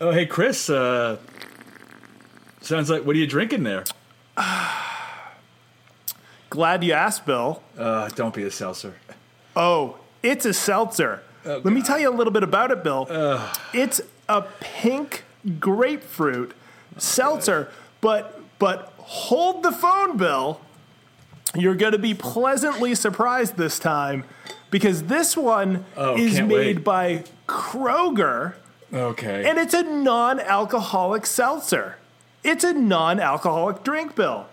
Oh, hey, Chris. Uh, sounds like what are you drinking there? Glad you asked, Bill. Uh, don't be a seltzer. Oh, it's a seltzer. Let me tell you a little bit about it, Bill. It's a pink grapefruit seltzer, but but hold the phone, Bill. You're going to be pleasantly surprised this time because this one Oh, is can't made wait. by Kroger Okay. and it's a non-alcoholic seltzer. It's a non-alcoholic drink, Bill.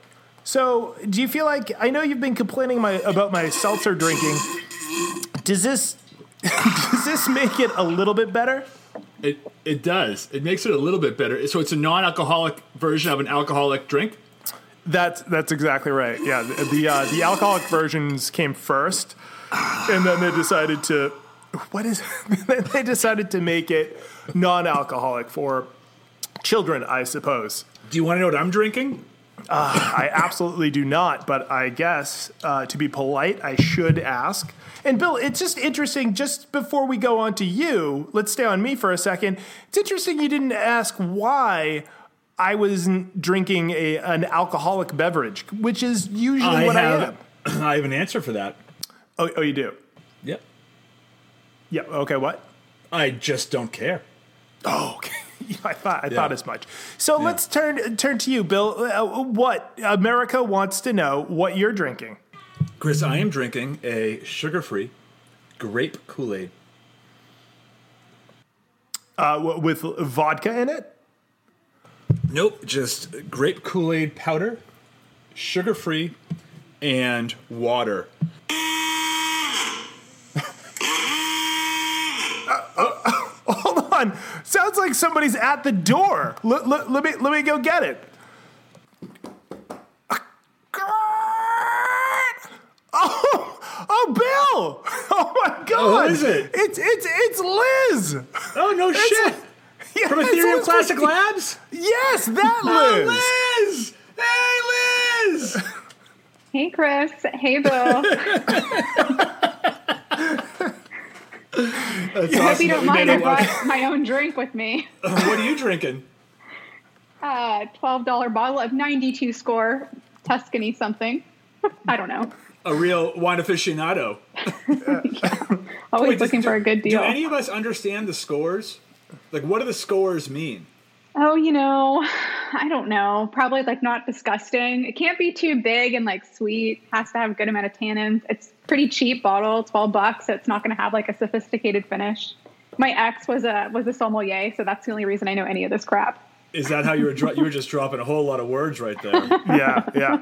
So, do you feel like I know you've been complaining my, about my seltzer drinking? Does this does this make it a little bit better? it it does. It makes it a little bit better. So it's a non-alcoholic version of an alcoholic drink. That's that's exactly right. Yeah, the the, uh, the alcoholic versions came first, and then they decided to what is they decided to make it non-alcoholic for children, I suppose. Do you want to know what I'm drinking? I absolutely do not, but I guess uh, to be polite, I should ask. And Bill, it's just interesting. Just before we go on to you, let's stay on me for a second. It's interesting you didn't ask why I was drinking a, an alcoholic beverage, which is usually what I am. have I have an answer for that. Oh, oh, you do? Yeah. Okay. What? I just don't care. Oh, okay. I thought I Yeah. thought as much. So let's turn turn to you, Bill. Uh, what America wants to know what you're drinking. Chris, I am drinking a sugar-free grape Kool-Aid. Uh, w- with vodka in it. Nope, just grape Kool-Aid powder, sugar-free, and water. Hold on. Sounds like somebody's at the door. Let, let, let me let me go get it. Oh, oh, Bill! Oh my oh, God! who is it? It's it's it's Liz. Oh no shit! Yeah, From it's Ethereum Classic Christie. Labs. Yes, that oh, Liz. Oh, Liz! Hey, Liz! Hey, Chris. Hey, Bill. That's I hope you don't mind. I brought my own drink with me. what are you drinking? Uh, $12 bottle of 92 score Tuscany something. I don't know. A real wine aficionado. Always Wait, looking for a good deal. Do any of us understand the scores? Like, what do the scores mean? Oh, you know, I don't know. Probably like not disgusting. It can't be too big and like sweet. Has to have a good amount of tannins. It's pretty cheap bottle, twelve bucks. So it's not going to have like a sophisticated finish. My ex was a was a sommelier, so that's the only reason I know any of this crap. Is that how you were? Dro- you were just dropping a whole lot of words right there. Yeah, yeah.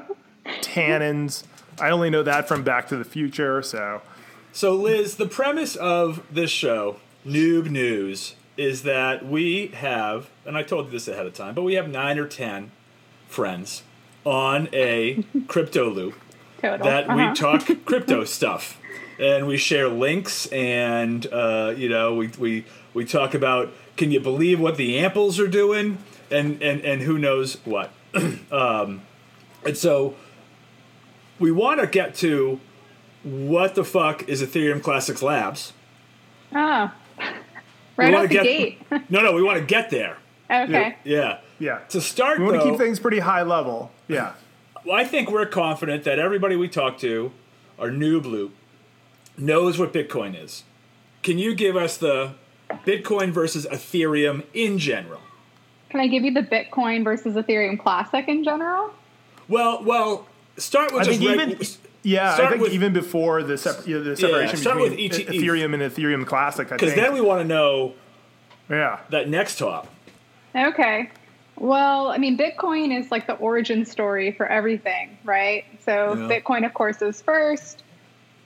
Tannins. I only know that from Back to the Future. So So, Liz, the premise of this show, Noob News, is that we have, and I told you this ahead of time, but we have nine or ten friends on a crypto loop Total. that Uh-huh. we talk crypto stuff. And we share links, and uh, you know, we, we we talk about can you believe what the amples are doing, and and and who knows what. um, and so we want to get to what the fuck is Ethereum Classics Labs. Oh, We right wanna out the get- gate. No, no, we want to get there. okay. Yeah. yeah, To start, we want to keep things pretty high level. Yeah. Well, I think we're confident that everybody we talk to, our noob loop, knows what Bitcoin is. Can you give us the Bitcoin versus Ethereum in general? Can I give you the Bitcoin versus Ethereum Classic in general? Well, well, start with I just think reg- even yeah, I think with- even before the, sep- yeah, the separation start between with E ETH. Ethereum and Ethereum Classic, because then we want to know yeah, that next top. Okay. Well, I mean, Bitcoin is like the origin story for everything, right? So, Yeah. Bitcoin, of course, was first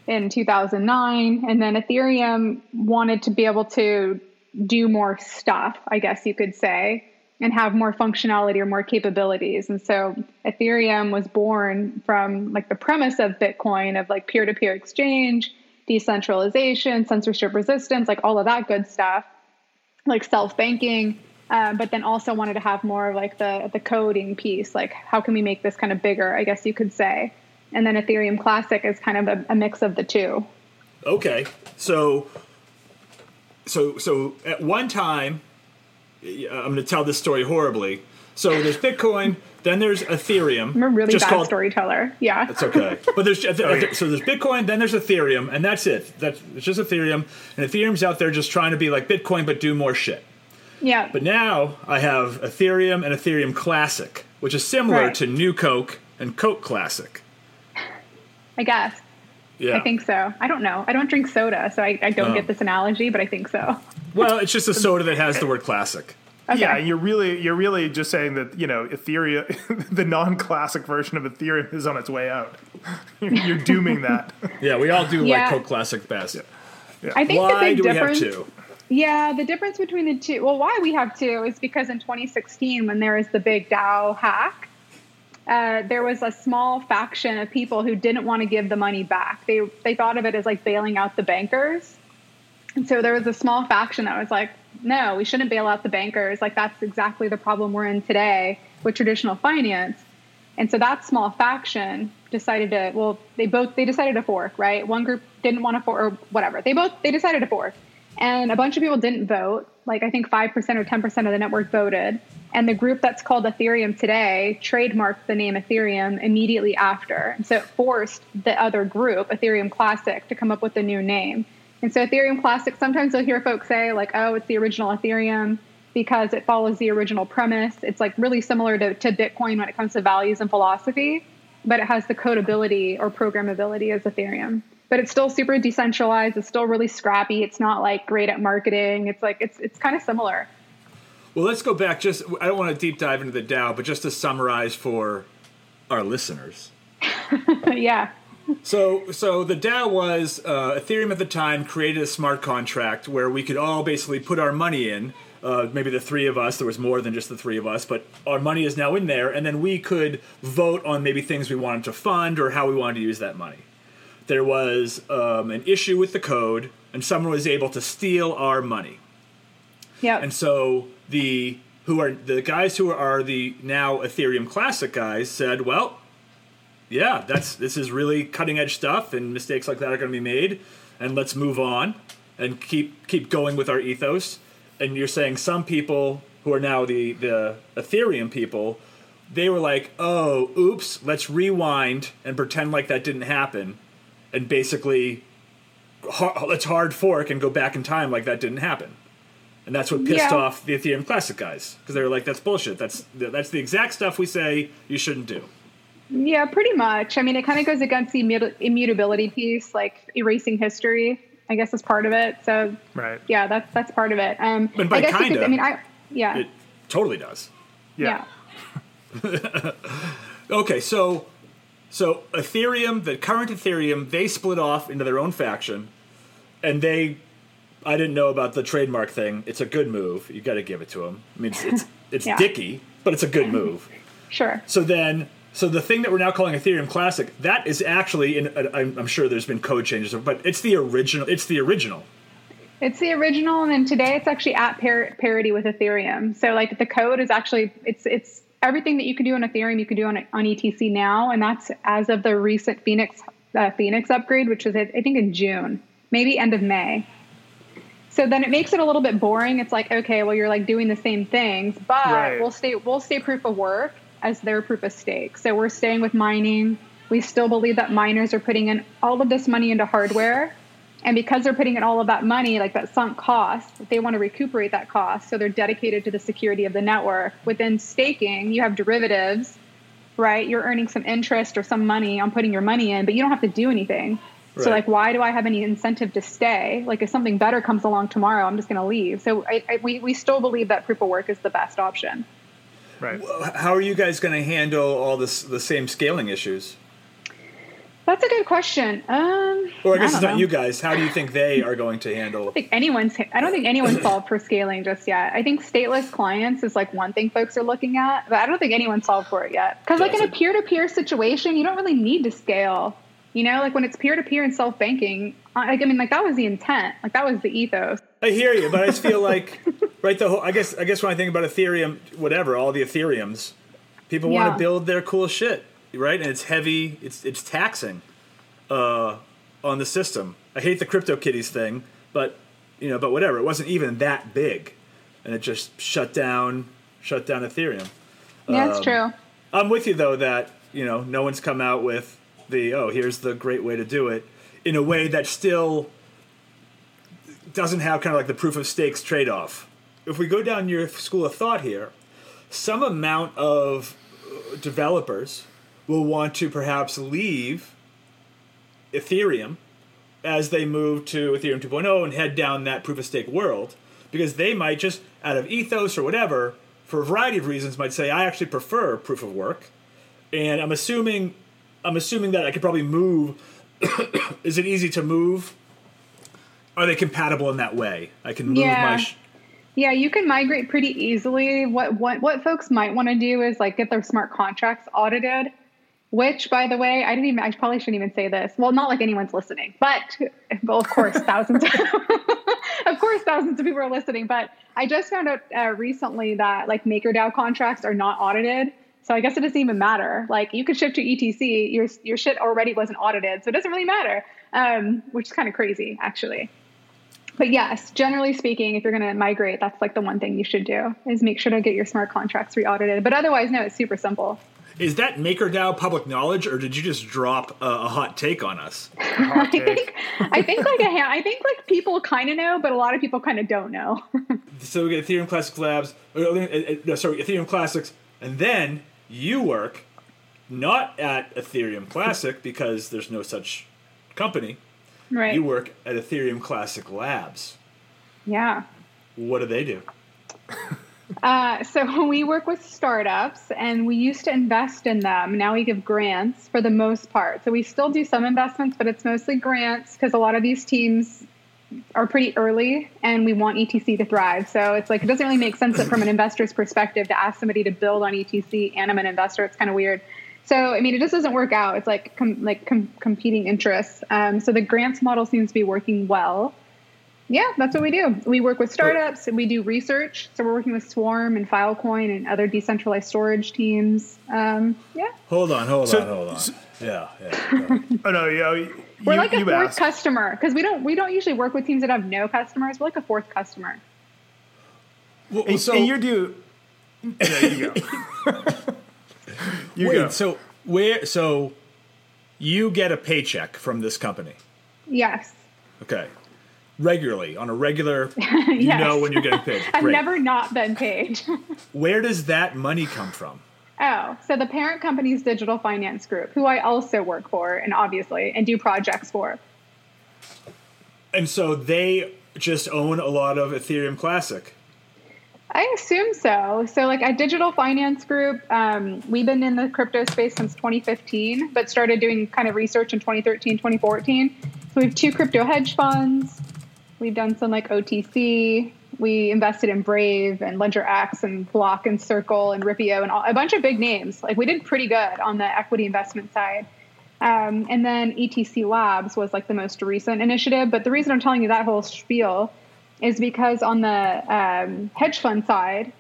in 2009, and then Ethereum wanted to be able to do more stuff, I guess you could say, and have more functionality or more capabilities. And so, Ethereum was born from like the premise of Bitcoin of like peer to peer exchange, decentralization, censorship resistance, like all of that good stuff like self banking, uh, but then also wanted to have more of like the the coding piece. Like, how can we make this kind of bigger? I guess you could say. And then Ethereum Classic is kind of a, a mix of the two. Okay, so so so at one time, I'm going to tell this story horribly. So there's Bitcoin, then there's Ethereum. I'm a really just bad called- storyteller. Yeah. It's okay. But there's so there's Bitcoin, then there's Ethereum, and that's it. That's it's just Ethereum, and Ethereum's out there just trying to be like Bitcoin but do more shit. Yeah. But now I have Ethereum and Ethereum Classic, which is similar Right. to New Coke and Coke Classic. I guess. Yeah. I think so. I don't know. I don't drink soda, so I, I don't Oh. get this analogy, but I think so. Well, it's just a soda that has the word classic. Okay. Yeah, you're really you're really just saying that you know Ethereum, the non-classic version of Ethereum is on its way out. You're, you're dooming that. Yeah, we all do Yeah. like Coke Classic best. I think the Why big do we have two? Yeah, the difference between the two. Well, why we have two is because in 2016, when there was the big DAO hack, uh, there was a small faction of people who didn't want to give the money back. They they thought of it as like bailing out the bankers, and so there was a small faction that was like, no, we shouldn't bail out the bankers. Like that's exactly the problem we're in today with traditional finance. And so that small faction decided to well, they both they decided to fork, right? One group didn't want to fork or whatever. They both they decided to fork. And a bunch of people didn't vote. Like I think 5% or 10% of the network voted. And the group that's called Ethereum today trademarked the name Ethereum immediately after. And so it forced the other group, Ethereum Classic, to come up with a new name. And so Ethereum Classic, sometimes you'll hear folks say, like, oh, it's the original Ethereum because it follows the original premise. It's like really similar to, to Bitcoin when it comes to values and philosophy, but it has the codability or programmability as Ethereum. But it's still super decentralized. It's still really scrappy. It's not like great at marketing. It's like it's it's kind of similar. Well, let's go back. Just I don't want to deep dive into the DAO, but just to summarize for our listeners. yeah. So, so the DAO was uh, Ethereum at the time created a smart contract where we could all basically put our money in. Uh, maybe the three of us. There was more than just the three of us, but our money is now in there, and then we could vote on maybe things we wanted to fund or how we wanted to use that money. There was um, an issue with the code, and someone was able to steal our money. Yeah. And so the who are the guys who are the now Ethereum Classic guys said, "Well, yeah, that's this is really cutting edge stuff, and mistakes like that are going to be made, and let's move on and keep keep going with our ethos." And you're saying some people who are now the the Ethereum people, they were like, "Oh, oops, let's rewind and pretend like that didn't happen," and basically, ha- let's hard fork and go back in time like that didn't happen. And that's what pissed Yeah. off the Ethereum Classic guys because they were like, "That's bullshit. That's that's the exact stuff we say you shouldn't do." Yeah, pretty much. I mean, it kind of goes against the immu- immutability piece, like erasing history. I guess is part of it. So Right. yeah, that's that's part of it. Um, But by I guess kinda, I mean, I yeah, It totally does. yeah. Okay, so so Ethereum, the current Ethereum, they split off into their own faction, and they. I didn't know about the trademark thing. It's a good move. You got to give it to them. I mean, it's it's, it's Yeah. dicky, but it's a good move. Sure. So then, so the thing that we're now calling Ethereum Classic, that is actually, in, I'm, I'm sure there's been code changes, but it's the original. It's the original. It's the original, and then today it's actually at par- parity with Ethereum. So like the code is actually it's it's everything that you can do on Ethereum you can do on on ETC now, and that's as of the recent Phoenix uh, Phoenix upgrade, which was I think in June, maybe end of May. So then it makes it a little bit boring. It's like okay, well you're like doing the same things, but Right. we'll stay we'll stay proof of work as their proof of stake. So we're staying with mining. We still believe that miners are putting in all of this money into hardware. And because they're putting in all of that money, like that sunk cost, they want to recuperate that cost. So they're dedicated to the security of the network. Within staking, you have derivatives, right? You're earning some interest or some money on putting your money in, but you don't have to do anything. So, like, why do I have any incentive to stay? Like, if something better comes along tomorrow, I'm just going to leave. So, I, I, we, we still believe that proof of work is the best option. Right. How are you guys going to handle all this the same scaling issues? That's a good question. Um, Or I guess it's don't know. you guys. How do you think they are going to handle? I think anyone's. I don't think anyone's solved for scaling just yet. I think stateless clients is like one thing folks are looking at, but I don't think anyone's solved for it yet. Because like in a peer-to-peer situation, you don't really need to scale. You know, like when it's peer-to-peer and self-banking, like I mean, like that was the intent. Like that was the ethos. I hear you, but I just feel like, right? The whole. I guess. I guess when I think about Ethereum, whatever, all the Ethereums, people want to build their cool shit, right? And it's heavy. It's it's taxing, uh, on the system. I hate the CryptoKitties thing, but you know, but whatever. It wasn't even that big. and it just shut down shut down Ethereum. Yeah, it's Um, true. I'm with you though that you know no one's come out with the oh here's the great way to do it in a way that still doesn't have kind of like the proof of stakes trade off. If we go down your school of thought here, some amount of uh, developers will want to perhaps leave Ethereum as they move to Ethereum 2.0 and head down that proof of stake world because they might just out of ethos or whatever for a variety of reasons might say I actually prefer proof of work and I'm assuming I'm assuming that I could probably move is it easy to move are they compatible in that way I can move Yeah. my sh- Yeah, you can migrate pretty easily. What what what folks might want to do is like get their smart contracts audited. Which, by the way, I didn't even. I probably shouldn't even say this. Well, not like anyone's listening, but well, of course, thousands. of, of course, thousands of people are listening. But I just found out uh, recently that like MakerDAO contracts are not audited. So I guess it doesn't even matter. Like you could ship to ETC, your your shit already wasn't audited, so it doesn't really matter. Um, which is kind of crazy, actually. But yes, generally speaking, if you're going to migrate, that's like the one thing you should do is make sure to get your smart contracts re-audited. But otherwise, no, it's super simple. Is that MakerDAO public knowledge or did you just drop a, a hot take on us I think I think like a I think like people kind of know, but a lot of people kind of don't know. so we get Ethereum Classics Labs, uh, no, sorry, Ethereum Classics, and then you work not at Ethereum Classic because there's no such company. right? You work at Ethereum Classic Labs. yeah. What do they do? Uh, so we work with startups, and we used to invest in them. Now we give grants for the most part. So we still do some investments, but it's mostly grants because a lot of these teams are pretty early, and we want ETC to thrive. So it's like it doesn't really make sense that from an investor's perspective to ask somebody to build on ETC, and I'm an investor. It's kind of weird. So I mean, it just doesn't work out. It's like com- like com- competing interests. Um, so the grants model seems to be working well. Yeah, that's what we do. We work with startups and we do research. So we're working with Swarm and Filecoin and other decentralized storage teams. Um, yeah, Hold on, hold So- on, hold on. so- yeah, yeah. Oh no, you know, you, we're like a you fourth asked. customer because we don't we don't usually work with teams that have no customers. We're like a fourth customer. Well, And, so and you're due. There you go. you wait, go. so where? So you get a paycheck from this company, Yes. okay? Regularly on a regular, you Yes. know when you're getting paid. I've Great. never not been paid. Where does that money come from? oh, so the parent company's digital finance group, who I also work for and obviously and do projects for. And so they just own a lot of Ethereum Classic. I assume so. So, like at Digital Finance Group, um, we've been in the crypto space since 2015, but started doing kind of research in 2013, 2014. So, we have two crypto hedge funds. We've done some like OTC. We invested in Brave and LedgerX and Block and Circle and Ripio and all, a bunch of big names. Like, we did pretty good on the equity investment side. Um, and then ETC Labs was like the most recent initiative. But the reason I'm telling you that whole spiel is because on the um, hedge fund side,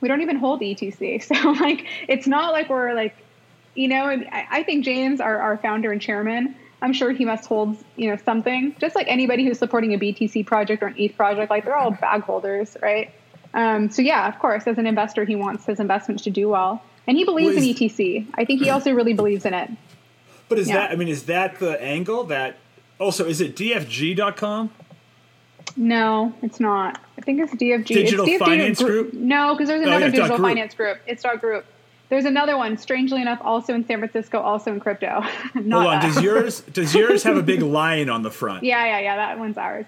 we don't even hold ETC. So like, it's not like we're like, you know, I, I think James, our, our founder and chairman, I'm sure he must hold, you know, something. Just like anybody who's supporting a BTC project or an ETH project, like they're all bag holders, right? Um, so yeah, of course, as an investor, he wants his investments to do well, and he believes Well, in ETC. I think he also really believes in it. But is Yeah. that, I mean, is that the angle that, also, is it dfg.com? No, it's not. I think it's DFG. Digital it's DFG Finance Group? No, because there's Oh, another yeah, digital finance group. It's dot group. There's another one, strangely enough, also in San Francisco, also in crypto. not Hold on, us. does yours, does yours have a big lion on the front? yeah, yeah, yeah. That one's ours.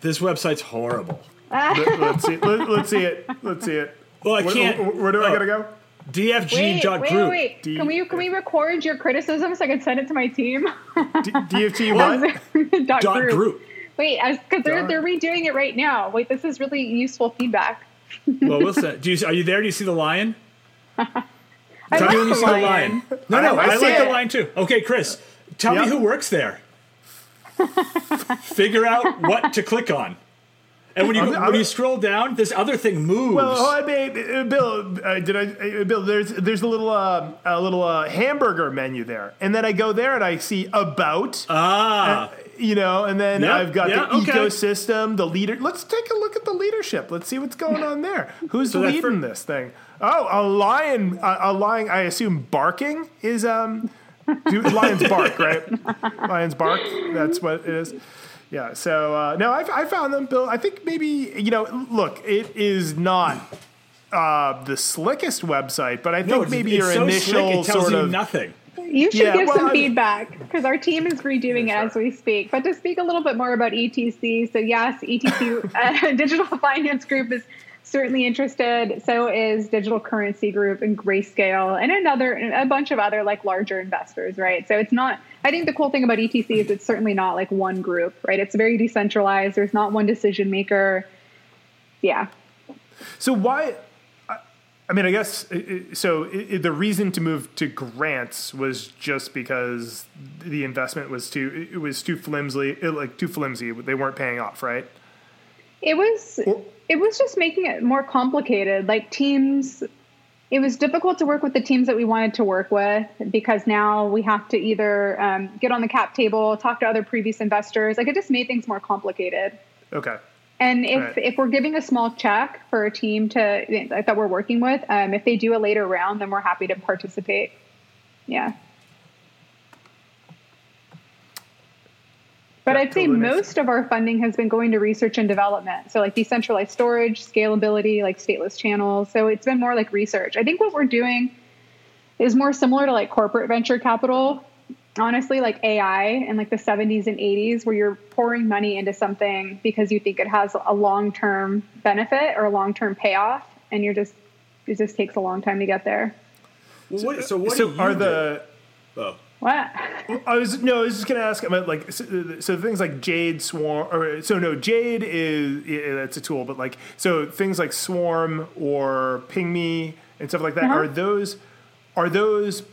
This website's horrible. Let, us see. Let, us see it. Let's see it. Well, I Where, can't. where, where do I oh, gotta go? DFG Wait, dot wait, group. wait. D- Can we can we record your criticism so I can send it to my team? D- DFT what? dot, Dot group. group. Wait, because they're they're redoing it right now. Wait, this is really useful feedback. Well, we'll send. Do you, are you there? Do you see the lion? I Tell like me when you the see the lion. lion. No, no, I- I I, like it. the lion too. Okay, Chris, tell me who works there. Figure out what to click on. And when you I'm- when I'm- you scroll down, this other thing moves. Well, hold on, babe. Uh, Bill, uh, did I? Uh, Bill, there's there's a little uh, a little uh, hamburger menu there, and then I go there and I see about. ah, you know, and then Yeah, I've got yeah, the okay. ecosystem, the leader. Let's take a look at the leadership. Let's see what's going on there. Who's So leading fir- this thing? Oh, a lion. A, a lion. I assume barking is um, do, lions bark, right? lions bark. That's what it is. Yeah. So uh, no, I, I found them, Bill. I think maybe you know. Look, it is not uh, the slickest website, but I think No, it's, maybe it's your so initial slick, it tells sort you of nothing. You should Yeah, give well, some I mean- feedback because our team is redoing it as we speak. But to speak a little bit more about ETC, so yes, ETC uh, Digital Finance Group is certainly interested. So is Digital Currency Group and Grayscale and another a bunch of other like larger investors, right? So it's not. I think the cool thing about ETC is it's certainly not like one group, right? It's very decentralized. There's not one decision maker. Yeah. So why? I- mean, I guess uh, uh, so. The reason to move to grants was just because the investment was too it was too flimsy, like too flimsy. They weren't paying off, right? It was Or- it was just making it more complicated. Like teams it was difficult to work with the teams that we wanted to work with because now we have to either um, get on the cap table, talk to other previous investors. Like it just made things more complicated. Okay. And if, Right. if we're giving a small check for a team to that we're working with, um, if they do a later round, then we're happy to participate. Yeah. But I'd say totally most of our funding has been going to research and development. So like decentralized storage, scalability, like stateless channels. So it's been more like research. I think what we're doing is more similar to like corporate venture capital. Honestly, like AI in like the 70s and 80s, where you're pouring money into something because you think it has a long term benefit or a long term payoff, and you're just it just takes a long time to get there. Well, what, uh, so what so are do? the Oh. What? I was no, I was just gonna ask about like so, so things like Jade Swarm or so no Jade is yeah, that's a tool, but like so things like Swarm or Pngme and stuff like that Uh-huh. are those are those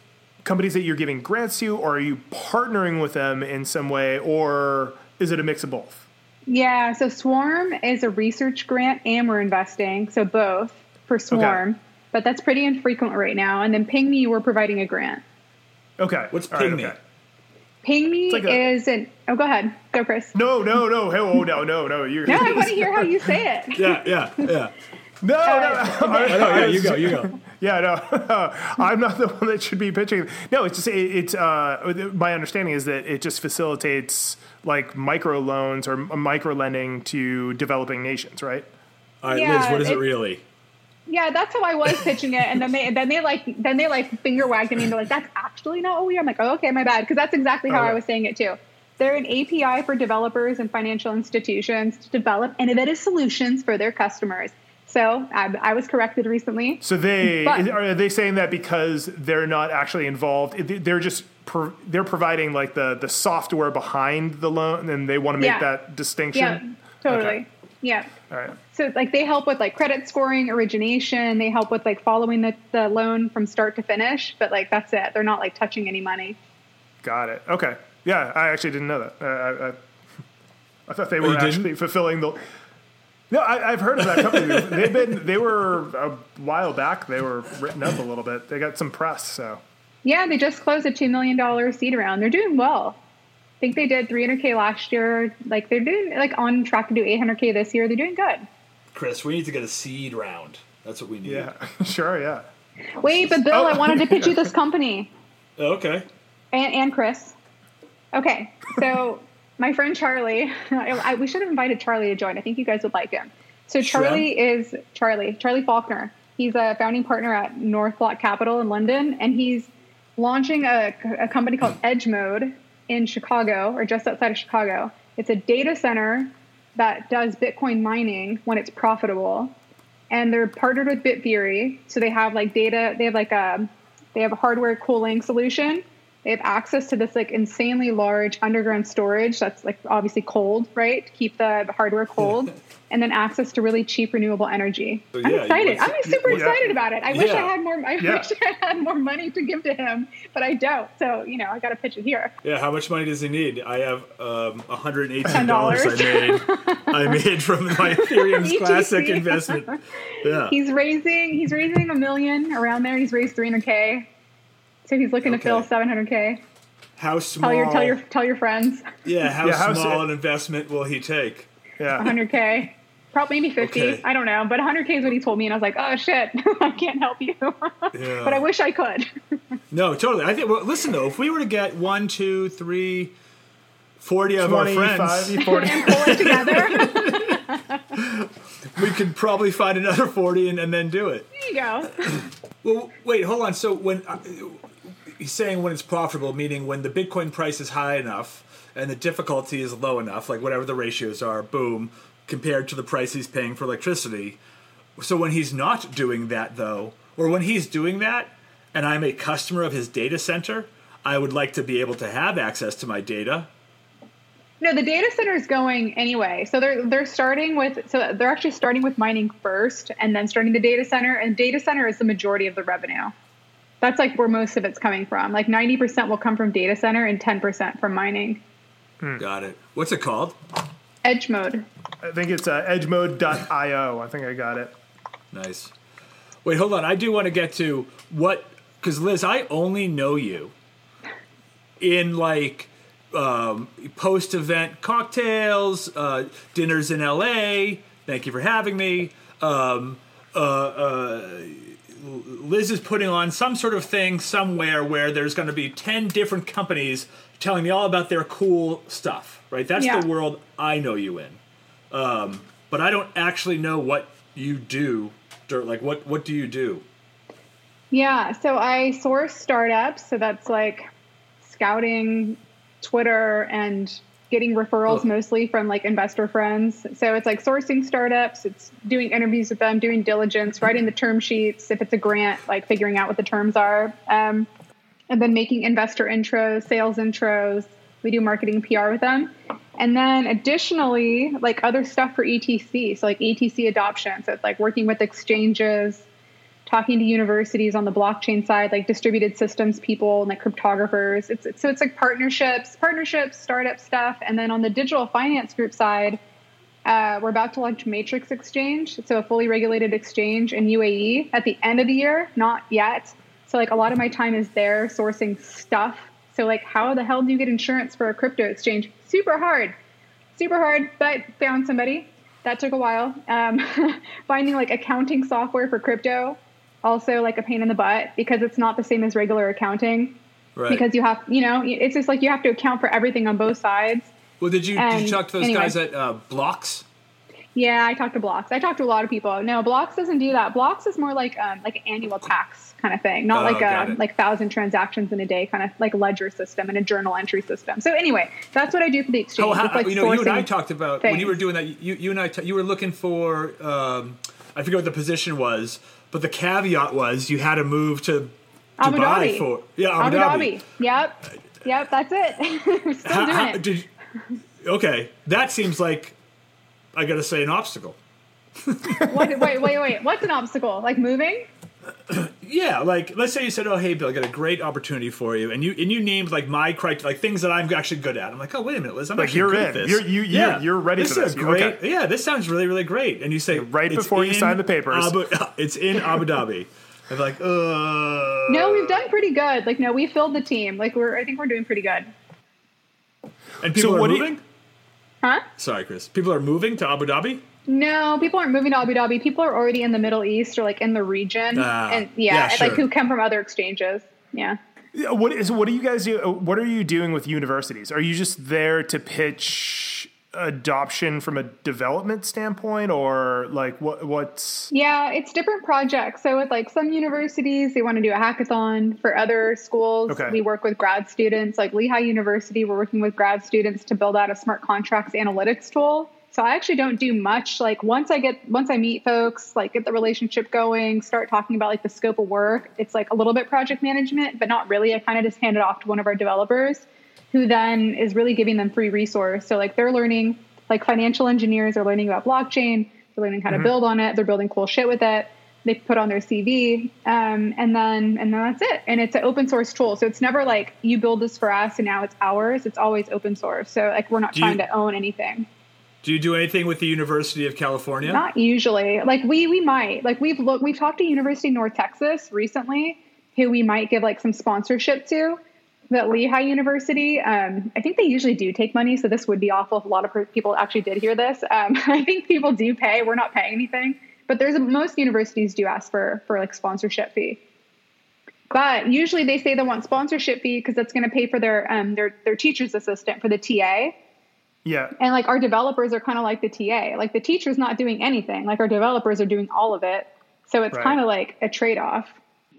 companies that you're giving grants to, or are you partnering with them in some way, or is it a mix of both? Yeah, so Swarm is a research grant and we're investing, so both for Swarm. But that's pretty infrequent right now. And then Pngme, we're providing a grant. Okay, What's All right, Pngme? okay. Pngme like a- is an oh, go ahead, go Chris. No, no, no, hey, oh no, no, no, you No, I want to hear how you say it. Yeah, yeah, yeah. no, no, Uh, I know, yeah, you go, you go. Yeah, no, I'm not the one that should be pitching. No, it's just it, it's uh, my understanding is that it just facilitates like micro loans or micro lending to developing nations, right? All right, Yeah, Liz, what is it, it- really? Yeah, that's how I was pitching it, and then they then they like then they like finger wagged at me and they're like, "That's actually not what we are." I'm like, "Oh, okay, my bad," because that's exactly how Okay. I was saying it too. They're an API for developers and financial institutions to develop innovative solutions for their customers. So I, I was corrected recently. So they But- are they saying that because they're not actually involved, they're just pro, they're providing like the the software behind the loan, and they want to make Yeah. that distinction. Yeah, totally. Okay. Yeah. All right. So like they help with like credit scoring, origination. They help with like following the, the loan from start to finish. But like that's it. They're not like touching any money. Got it. Okay. Yeah, I actually didn't know that. Uh, I, I, I thought they you were didn't? actually fulfilling the. No, I, I've heard of that company. They've been. They were a while back. They were written up a little bit. They got some press. So Yeah, they just closed a two million dollar seed round. They're doing well. I think they did 300k last year. Like they're doing like on track to do 800k this year. They're doing good. Chris, we need to get a seed round. That's what we need. yeah, sure, yeah. Wait, but Bill, Oh. I wanted to pitch you this company Okay. and and Chris. Okay, so my friend Charlie, I, I, we should have invited Charlie to join. I think you guys would like him. So Charlie is Charlie, Charlie Faulkner. He's a founding partner at North Block Capital in London, and he's launching a, a company called Edge Mode in Chicago or just outside of Chicago. It's a data center that does Bitcoin mining when it's profitable, and they're partnered with Bitfury, so they have like data. They have like a they have a hardware cooling solution. They have access to this like insanely large underground storage that's like obviously cold, right? To keep the hardware cold, and then access to really cheap renewable energy. So, I'm excited. I'm super yeah. excited about it. I wish I had more. I Yeah. wish I had more money to give to him, but I don't. So you know, I got to pitch it here. Yeah, how much money does he need? I have um, $118 $10. I made. I made from my Ethereum's classic investment. Yeah. He's raising. He's raising a million around there. He's raised 300k, so he's looking to fill 700k. how small? Tell your tell your tell your friends. yeah, how Yeah, how small s- an investment will he take? Yeah. 100k. Probably maybe 50. Okay. I don't know, but 100k is what he told me, and I was like, oh shit, I can't help you. Yeah. but I wish I could. No, totally. I think. Well, listen though, if we were to get one, two, three, 40 of our 25, friends, 40. Pull it together. we could probably find another 40 and, and then do it. there you go. Well, wait, hold on. So when uh, he's saying when it's profitable, meaning when the Bitcoin price is high enough and the difficulty is low enough, like whatever the ratios are, boom, compared to the price he's paying for electricity. So when he's not doing that, though, or when he's doing that, and I'm a customer of his data center, I would like to be able to have access to my data. No, the data center is going anyway. So they're they're starting with so they're actually starting with mining first, and then starting the data center. And data center is the majority of the revenue. That's like where most of it's coming from. Like ninety percent will come from data center, and ten percent from mining. Got it. What's it called? Edge mode. I think it's uh, edgemode.io. I think I got it. Nice. Wait, hold on. I do want to get to what because Liz, I only know you in like um, post-event cocktails, uh, dinners in LA. Thank you for having me. Um, uh, uh, Liz is putting on some sort of thing somewhere where there's going to be 10 different companies telling me all about their cool stuff, right? That's Yeah. the world I know you in. Um, but I don't actually know what you do. Dir- Like, what, what do you do? Yeah, so I source startups. So that's like scouting, Twitter, and getting referrals Ugh. mostly from like investor friends. So it's like sourcing startups, it's doing interviews with them, doing diligence, writing the term sheets. If it's a grant, like figuring out what the terms are, um, and then making investor intros, sales intros. We do marketing PR with them. And then additionally, like other stuff for ETC, so like ETC adoption. So it's like working with exchanges, talking to universities on the blockchain side, like distributed systems people and like cryptographers. It's, it's so it's like partnerships, partnerships, startup stuff, and then on the digital finance group side, uh, we're about to launch Matrix Exchange, so a fully regulated exchange in UAE at the end of the year, not yet. So like a lot of my time is there sourcing stuff. So like how the hell do you get insurance for a crypto exchange? Super hard, super hard, but found somebody. That took a while. Um, finding like accounting software for crypto, also like a pain in the butt because it's not the same as regular accounting. Right. Because you have, you know, it's just like you have to account for everything on both sides. well, did you, did you talk to those anyway. guys at uh, Blocks? Yeah, I talked to Blocks. I talked to a lot of people. No, Blocks doesn't do that. Blocks is more like um, like an annual tax kind of thing, not Oh, like a it. like thousand transactions in a day kind of like ledger system and a journal entry system. So anyway, that's what I do for the exchange. Oh, how, like you know, you and I talked about when you were doing that. You, you and I, t- you were looking for. Um, I forget what the position was, but the caveat was you had to move to Abu Dubai Dhabi. for yeah Abu, Abu Dhabi. Yep, yep, that's it. We're still How- doing how- it. did- okay, that seems like I got to say an obstacle. What, wait, wait, wait. What's an obstacle? Like moving? Yeah, like let's say you said, "Oh, hey, Bill, I got a great opportunity for you," and you and you named like my criteria, like things that I'm actually good at. I'm like, "Oh, wait a minute, Liz, I'm Like, actually you're good in. at this." You're- you- you're- you're ready this for is a great. Okay. Yeah, this sounds really, really great. And you say Right before you sign the papers." Abu, it's in Abu Dhabi. I'm like, uh. No, we've done pretty good. Like, no, we filled the team. Like, we're I think we're doing pretty good. And people So are what do you- moving. Huh? Sorry, Chris. People are moving to Abu Dhabi. No, people aren't moving to Abu Dhabi. People are already in the Middle East or like in the region, Ah, and yeah, yeah, sure. like who come from other exchanges. Yeah. Yeah, What is what do you guys do? What are you doing with universities? Are you just there to pitch adoption from a development standpoint, or like what? What's Yeah, it's different projects. So with like some universities, they want to do a hackathon. For other schools, Okay. we work with grad students. Like Lehigh University, we're working with grad students to build out a smart contracts analytics tool. So I actually don't do much. Like once I get once I meet folks, like get the relationship going, start talking about like the scope of work, it's like a little bit project management, but not really. I kind of just hand it off to one of our developers who then is really giving them free resource. So like they're learning, like financial engineers are learning about blockchain, they're learning how to build on it, they're building cool shit with it. They put on their CV, um, and then and then that's it. And it's an open source tool, so it's never like you build this for us and now it's ours. It's always open source. So like we're not Do you- trying to own anything. Do you do anything with the University of California? Not usually. Like we we might. Like we've looked we've talked to University North Texas recently, who we might give like some sponsorship to. that Lehigh University, um, I think they usually do take money, so this would be awful if a lot of people actually did hear this. Um, I think people do pay. We're not paying anything, but there's most universities do ask for for like sponsorship fee. But usually they say they want sponsorship fee because that's going to pay for their um their their teacher's assistant for the TA. Yeah. And like our developers are kind of like the TA. Like the teacher's not doing anything. Like our developers are doing all of it. So it's Right. kind of like a trade off.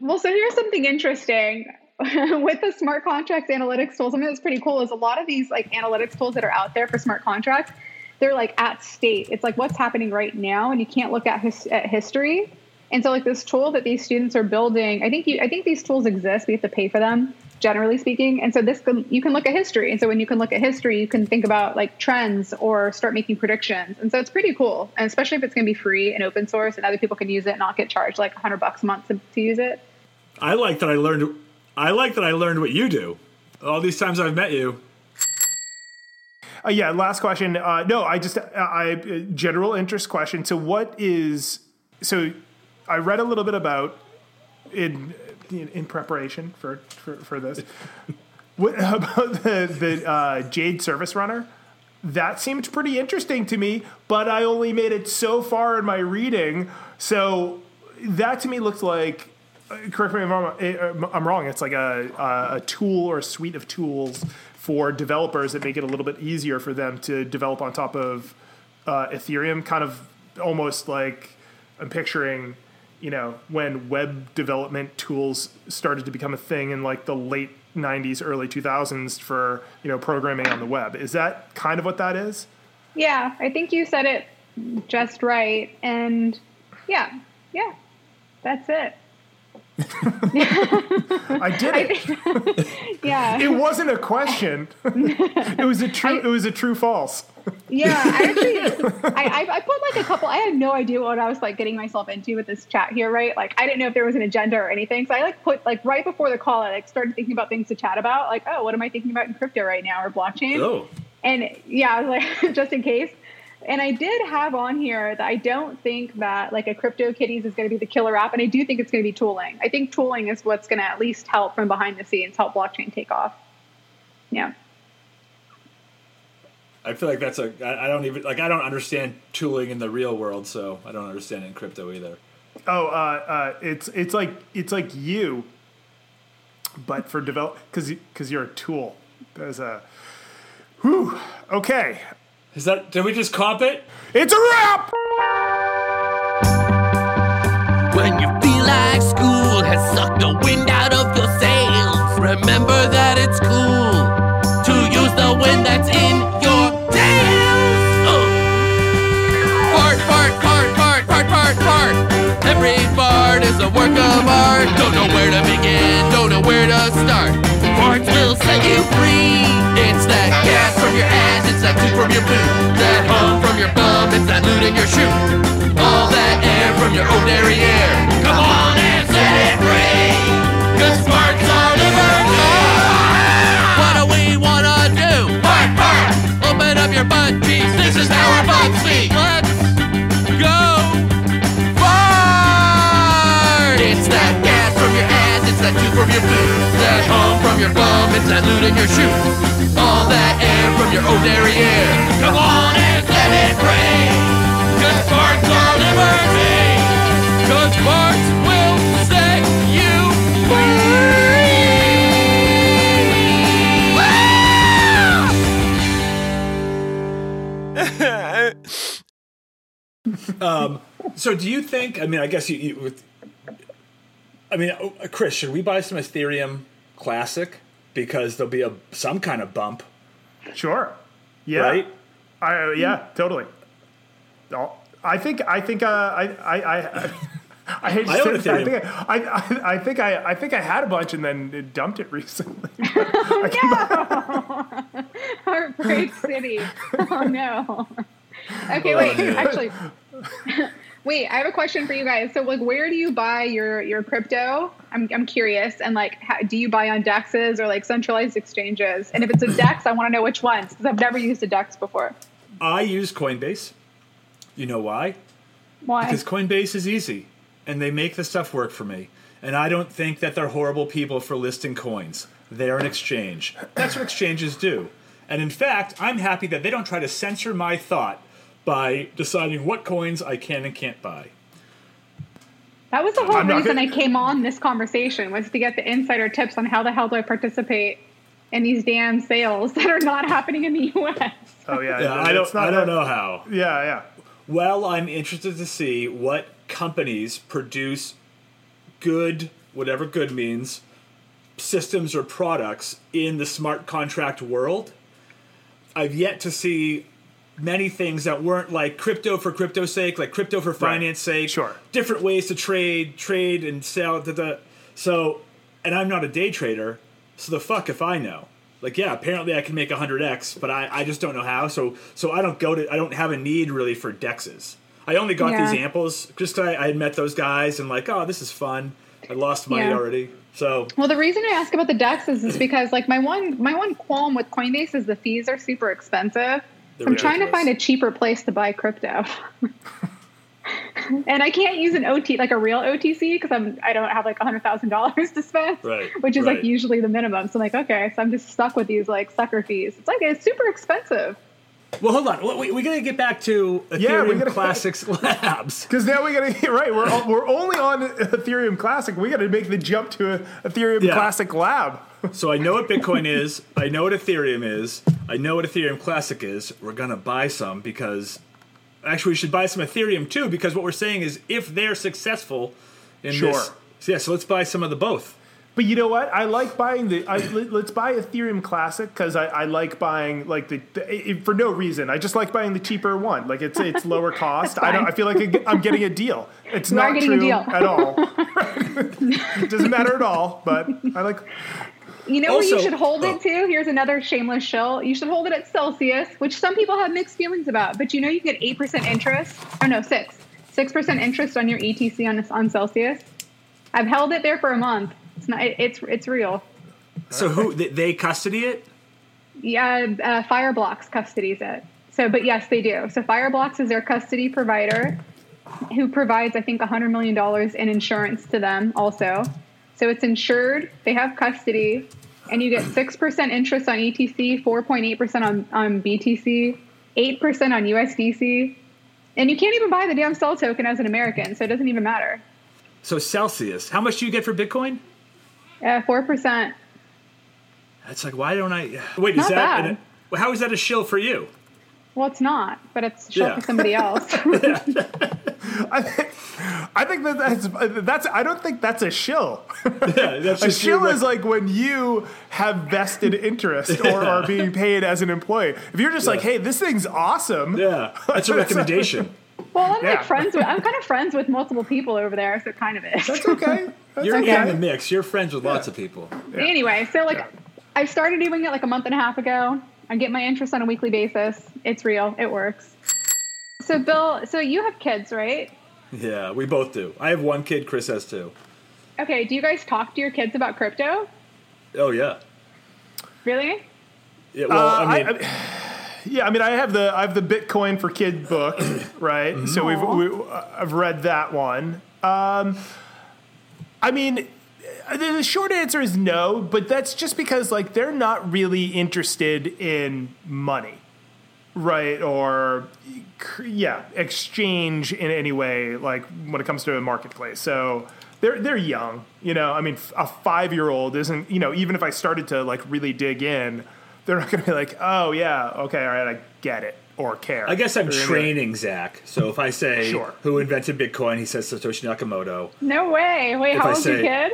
Well, so here's something interesting with the smart contracts analytics tool. Something that's pretty cool is a lot of these like analytics tools that are out there for smart contracts. They're like at state. It's like what's happening right now, and you can't look at, his, at history. And so, like this tool that these students are building, I think you, I think these tools exist. We have to pay for them, generally speaking. And so this can, you can look at history. And so when you can look at history, you can think about like trends or start making predictions. And so it's pretty cool. And especially if it's going to be free and open source, and other people can use it and not get charged like 100 bucks a month to, to use it. I like that I learned. I like that I learned what you do. All these times I've met you. Uh, yeah. Last question. Uh, no, I just I uh, general interest question. So what is so? I read a little bit about in in, in preparation for for, for this. what about the the uh, Jade Service Runner? That seemed pretty interesting to me, but I only made it so far in my reading. So that to me looked like. uh, Correct me if I'm, uh, I'm wrong. It's like a, a a tool or a suite of tools for developers that make it a little bit easier for them to develop on top of uh, Ethereum. Kind of almost like I'm picturing, you know, when web development tools started to become a thing in like the late 90s, early 2000s for you know programming on the web. Is that kind of what that is? Yeah, I think you said it just right. And yeah, yeah, that's it. I did it. Yeah. it wasn't a question. it was a true. it was a true false. Yeah, I actually, I, I, I put like a couple. I had no idea what I was like getting myself into with this chat here, right? Like, I didn't know if there was an agenda or anything. So I like put like right before the call, I like started thinking about things to chat about. Like, oh, what am I thinking about in crypto right now or blockchain? Oh, And yeah, I was like, just in case. And I did have on here that I don't think that like a CryptoKitties is going to be the killer app, and I do think it's going to be tooling. I think tooling is what's going to at least help from behind the scenes help blockchain take off. Yeah. I feel like that's a. I, I don't even like. I don't understand tooling in the real world, so I don't understand it in crypto either. Oh, uh, uh, it's it's like it's like you, but for develop because because you're a tool. There's a, whew. Okay, Is that? Did we just cop it? it's a wrap. When you feel like school has sucked the wind out of your sails, remember that it's cool to use the wind that's in your tails. Oh. Uh. Fart, fart, fart, fart, fart, fart, fart. Every fart is a work of art. Don't know where to begin, don't know where to start. Will set you free. It's that gas from your ass, it's that poop from your boot, that hum from your bum, it's that loot in your shoe. All that air from your ordinary air. Come on and set it free. Cause farts are. What do we wanna do? Fart, fart. Open up your butt cheeks. This is how our butts speak. Let's that juice from your boot. That hum from your bum. It's that loot in your shoe. All that air from your ordinary air. Come on and set it free. Cause farts are liberty. Cause farts will set you Um, so do you think? I mean, I guess you. you with, I mean, uh, Chris, should we buy some Ethereum Classic because there'll be a some kind of bump, Sure. Yeah. right? I, uh, yeah. Totally. Oh, I think. I think. Uh, I. I. I I hate to I say own this, I Ethereum. think I, I, I think I, I think I had a bunch and then dumped it recently. I can- Heartbreak City. Oh no. Okay, Oh, wait. no. Actually, wait. I have a question for you guys. So, like, where do you buy your your crypto? I'm I'm curious. And like, how, do you buy on dexes or like centralized exchanges? And if it's a dex, I want to know which ones because I've never used a dex before. I use Coinbase. You know why? Why? Because Coinbase is easy, and they make the stuff work for me. And I don't think that they're horrible people for listing coins. They're an exchange. That's what exchanges do. And in fact, I'm happy that they don't try to censor my thought by deciding what coins I can and can't buy. That was the whole I'm reason gonna- I came on this conversation was to get the insider tips on how the hell do I participate in these damn sales that are not happening in the U.S. Oh yeah, Yeah, I don't. not I don't know how. Yeah, yeah. Well, I'm interested to see what companies produce good, whatever good means, systems or products in the smart contract world. I've yet to see many things that weren't like crypto for crypto's sake, like crypto for finance sake. Sure. Different ways to trade, trade and sell. Da, da. So, and I'm not a day trader, so the fuck if I know. Like, yeah, apparently I can make 100x, but I, I just don't know how. So, so I don't go to, I don't have a need really for dexes. I only got Yeah. these amples just 'cause I, I had met those guys and like, oh, this is fun. I lost money Yeah. already. So, Well, the reason I ask about the DEXs is because like my one my one qualm with Coinbase is the fees are super expensive. They're I'm trying to find a cheaper place to buy crypto. and I can't use an OT like a real OTC because I'm I don't have like hundred thousand dollars to spend, Right, which is right. like usually the minimum. So I'm like, okay, so I'm just stuck with these like sucker fees. It's like it's super expensive. well, hold on. We, we got to get back to Ethereum Yeah, we gotta- Classics Labs. Because now we gotta get right. We're all- we're only on Ethereum Classic. We got to make the jump to a Ethereum Yeah. Classic Lab. So I know what Bitcoin is. I know what Ethereum is. I know what Ethereum Classic is. We're gonna buy some because actually we should buy some Ethereum too because what we're saying is if they're successful in Sure. this, so yeah. So let's buy some of the both. But you know what? I like buying the. I, let, us buy Ethereum Classic because I, I like buying like the, the it- for no reason. I just like buying the cheaper one. Like it's it's lower cost. I don't. I feel like I get- I'm getting a deal. It's You not a true deal. at all. it doesn't matter at all. But I like. You know where you should hold oh. it to? Here's another shameless shill. You should hold it at Celsius, which some people have mixed feelings about. But you know you get eight percent interest. Oh no, six. Six percent interest on your ETC on on Celsius. I've held it there for a month. It's not. it- It's it's real. So who they, they custody it? Yeah, uh, Fireblocks custodies it. So, but yes, they do. So Fireblocks is their custody provider, who provides I think hundred million dollars in insurance to them also. So it's insured. They have custody, and you get six percent interest on ETC, four point eight percent on on BTC, eight percent on USDC, and you can't even buy the damn CEL token as an American, so it doesn't even matter. So Celsius. How much do you get for Bitcoin? Uh, Four percent. That's like why don't I? Wait, is that? an- how is that a shill for you? Well, it's not, but it's short Yeah. for somebody else. I think, I think that that's that's. I don't think that's a shill. Yeah, that's A shill is like when you have vested interest or are being paid as an employee. If you're just like, hey, this thing's awesome. Yeah, that's a recommendation. Well, I'm Yeah. like friends with. I'm kind of friends with multiple people over there, so it kind of is. That's okay. That's You're okay. in the mix. You're friends with lots of people. Anyway, so like, Yeah. I started doing it like a month and a half ago. I get my interest on a weekly basis. It's real. It works. So, Bill, so you have kids, right? Yeah, we both do. I have one kid. Kris has two. Okay. Do you guys talk to your kids about crypto? Oh yeah. Really? Yeah. Well, Uh, I mean, I- Yeah, I mean, I have the I have the Bitcoin for Kid book, right? So we've we, I've read that one. Um, I mean, Uh, the the short answer is no, but that's just because like they're not really interested in money, right? Or yeah, exchange in any way, like when it comes to a marketplace. So they're they're young, you know. I mean, a five year old isn't, you know, even if I started to like really dig in, they're not going to be like, oh yeah, okay, all right, I get it or care. I guess I'm They're gonna be like, training Zach. So if I say Sure. who invented Bitcoin, he says Satoshi Nakamoto. No way. Wait, If how I old's your kid?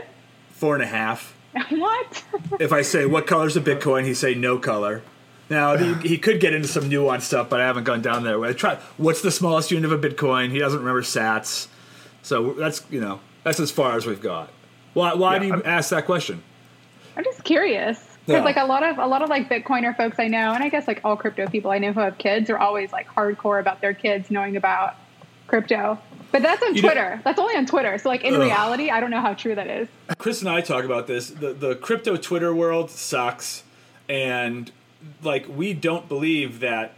Four and a half. what? If I say what color's a Bitcoin, he say no color. Now he, he could get into some nuanced stuff, but I haven't gone down there. I try. What's the smallest unit of a Bitcoin? He doesn't remember Sats. So that's you know that's as far as we've got. Why why Yeah, do you I'm- ask that question? I'm just curious because Yeah. like a lot of a lot of like Bitcoiner folks I know, and I guess like all crypto people I know who have kids are always like hardcore about their kids knowing about crypto. But that's on you Twitter. Know, that's only on Twitter. So like in ugh. reality, I don't know how true that is. Chris and I talk about this. The the crypto Twitter world sucks and like we don't believe that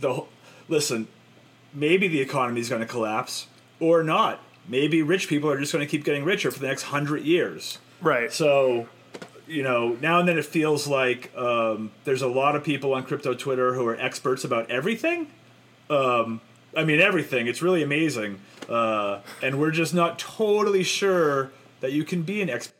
the listen, maybe the economy is going to collapse or not. Maybe rich people are just going to keep getting richer for the next 100 years. Right. So you know, now and then it feels like um, there's a lot of people on crypto Twitter who are experts about everything. Um, I mean, everything. It's really amazing uh, and we're just not totally sure that you can be an expert.